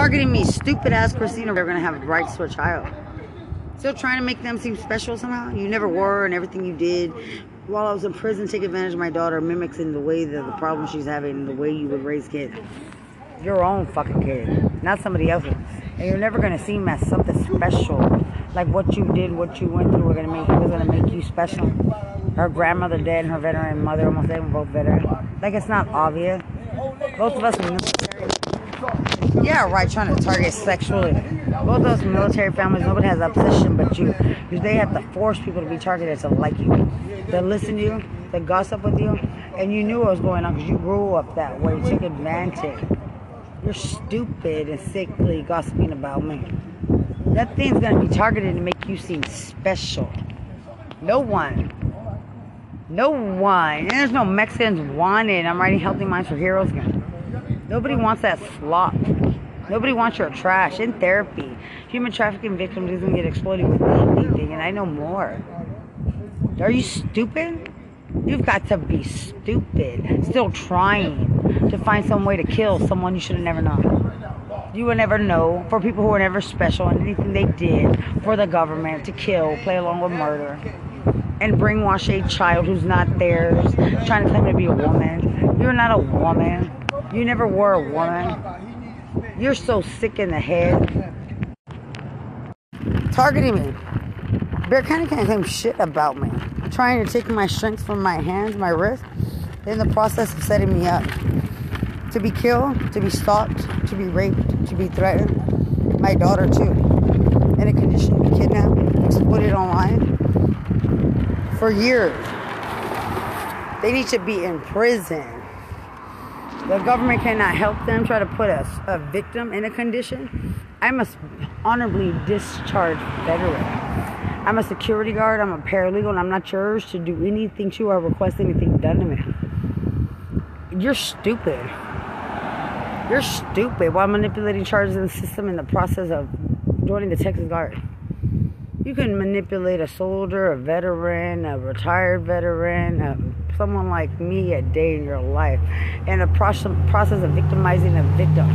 targeting me, stupid ass Christina. They're gonna have rights to a child. Still trying to make them seem special somehow. You never were, and everything you did while I was in prison, take advantage of my daughter, mimicking the way that the problem she's having, the way you would raise kids. Your own fucking kid, not somebody else's. And you're never gonna seem as something special. Like what you did, what you went through, were gonna make was gonna make you special. Her grandmother dead, and her veteran mother almost dead, both veteran. Like it's not obvious. Both of us. Yeah, right, trying to target sexually. Both those military families, nobody has opposition but you. Because they have to force people to be targeted to like you. They listen to you, they gossip with you, and you knew what was going on because you grew up that way. You took advantage. You're stupid and sickly gossiping about me. That thing's gonna be targeted to make you seem special. No one. No one. And there's no Mexicans wanted. I'm writing Healthy Minds for Heroes again. Nobody wants that slop. Nobody wants your trash in therapy. Human trafficking victims doesn't get exploited with anything, and I know more. Are you stupid? You've got to be stupid. Still trying to find some way to kill someone you should have never known. You will never know for people who are never special and anything they did for the government to kill, play along with murder, and brainwash a child who's not theirs, trying to claim to be a woman. You're not a woman. You never were a woman. You're so sick in the head. Targeting me. Bexar County can't claim shit about me. Trying to take my strength from my hands, my wrist, in the process of setting me up. To be killed, to be stalked, to be raped, to be threatened. My daughter, too. In a condition to be kidnapped, exploited online. For years. They need to be in prison. The government cannot help them try to put a, a victim in a condition. I'm a honorably discharged veteran. I'm a security guard, I'm a paralegal, and I'm not yours to do anything to or request anything done to me. You're stupid. You're stupid while manipulating charges in the system in the process of joining the Texas Guard. You can manipulate a soldier, a veteran, a retired veteran, a someone like me a day in your life and the process of victimizing a victim.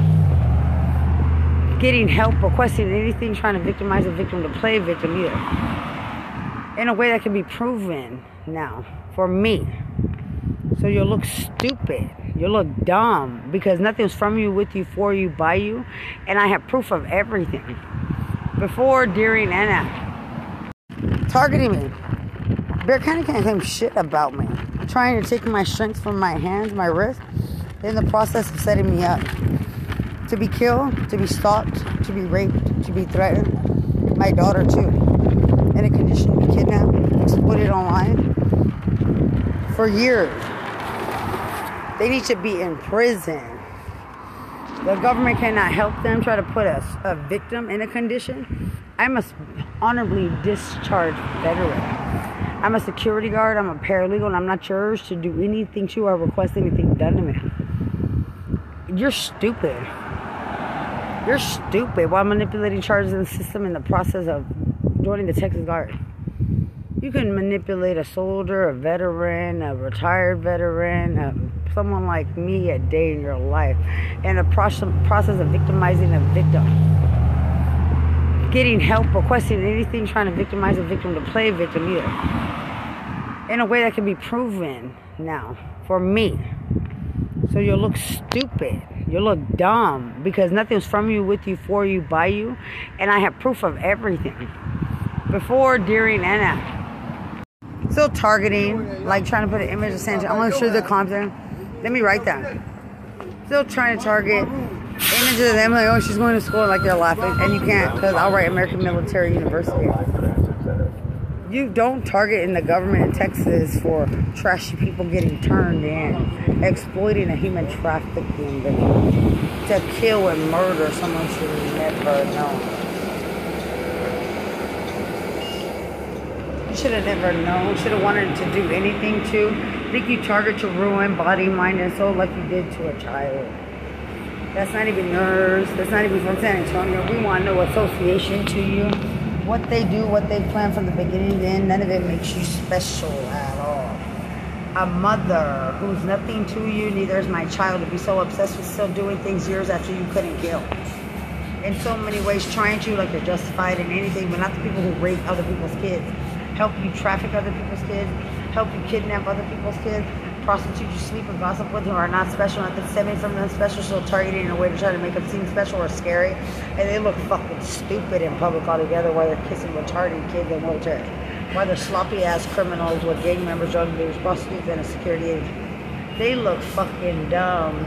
Getting help, requesting anything, trying to victimize a victim to play a victim either. In a way that can be proven now for me. So you'll look stupid. You'll look dumb because nothing's from you, with you, for you, by you. And I have proof of everything. Before, during, and after. Targeting me. Bexar County can't claim shit about me trying to take my strength from my hands, my wrist, in the process of setting me up. To be killed, to be stalked, to be raped, to be threatened. My daughter, too. In a condition to be kidnapped, exploited online. For years. They need to be in prison. The government cannot help them try to put a, a victim in a condition. I'm a honorably discharged veteran. I'm a security guard, I'm a paralegal, and I'm not yours to do anything to or request anything done to me. You're stupid. You're stupid while manipulating charges in the system in the process of joining the Texas Guard. You can manipulate a soldier, a veteran, a retired veteran, a, someone like me a day in your life, and the process of victimizing a victim getting help, requesting anything, trying to victimize a victim to play a victim either. In a way that can be proven now for me. So you'll look stupid. You'll look dumb because nothing's from you, with you, for you, by you. And I have proof of everything. Before, during, and after. Still targeting, like trying to put an image of Santa. I'm gonna show you the content. Let me write that. Still trying to target images of them like, oh, she's going to school, like they're laughing, and you can't because I'll write American Military University. You don't target in the government in Texas for trashy people getting turned in, exploiting a human trafficking victim to kill and murder someone should never known. Should have never known. Should have wanted to do anything to. I think you target to ruin body, mind, and soul like you did to a child. That's not even yours. That's not even from San Antonio. We want no association to you. What they do, what they plan from the beginning to end, none of it makes you special at all. A mother who's nothing to you, neither is my child, to be so obsessed with still doing things years after you couldn't kill. in so many ways trying to, like they're justified in anything, but not the people who rape other people's kids, help you traffic other people's kids, help you kidnap other people's kids, prostitute you sleep and gossip with who are not special, that semi from them special, so targeted in a way to try to make them seem special or scary, and they look fucking stupid in public altogether while they're kissing retarded kids in wheelchairs, while they're sloppy ass criminals with gang members, drug dealers, prostitutes, and a security agent. They look fucking dumb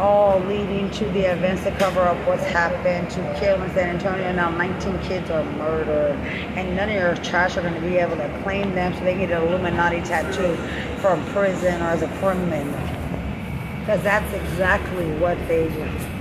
all leading to the events to cover up what's happened to kill in San Antonio. Now 19 kids are murdered, and none of your trash are going to be able to claim them so they get an Illuminati tattoo from prison or as a criminal. Because that's exactly what they do.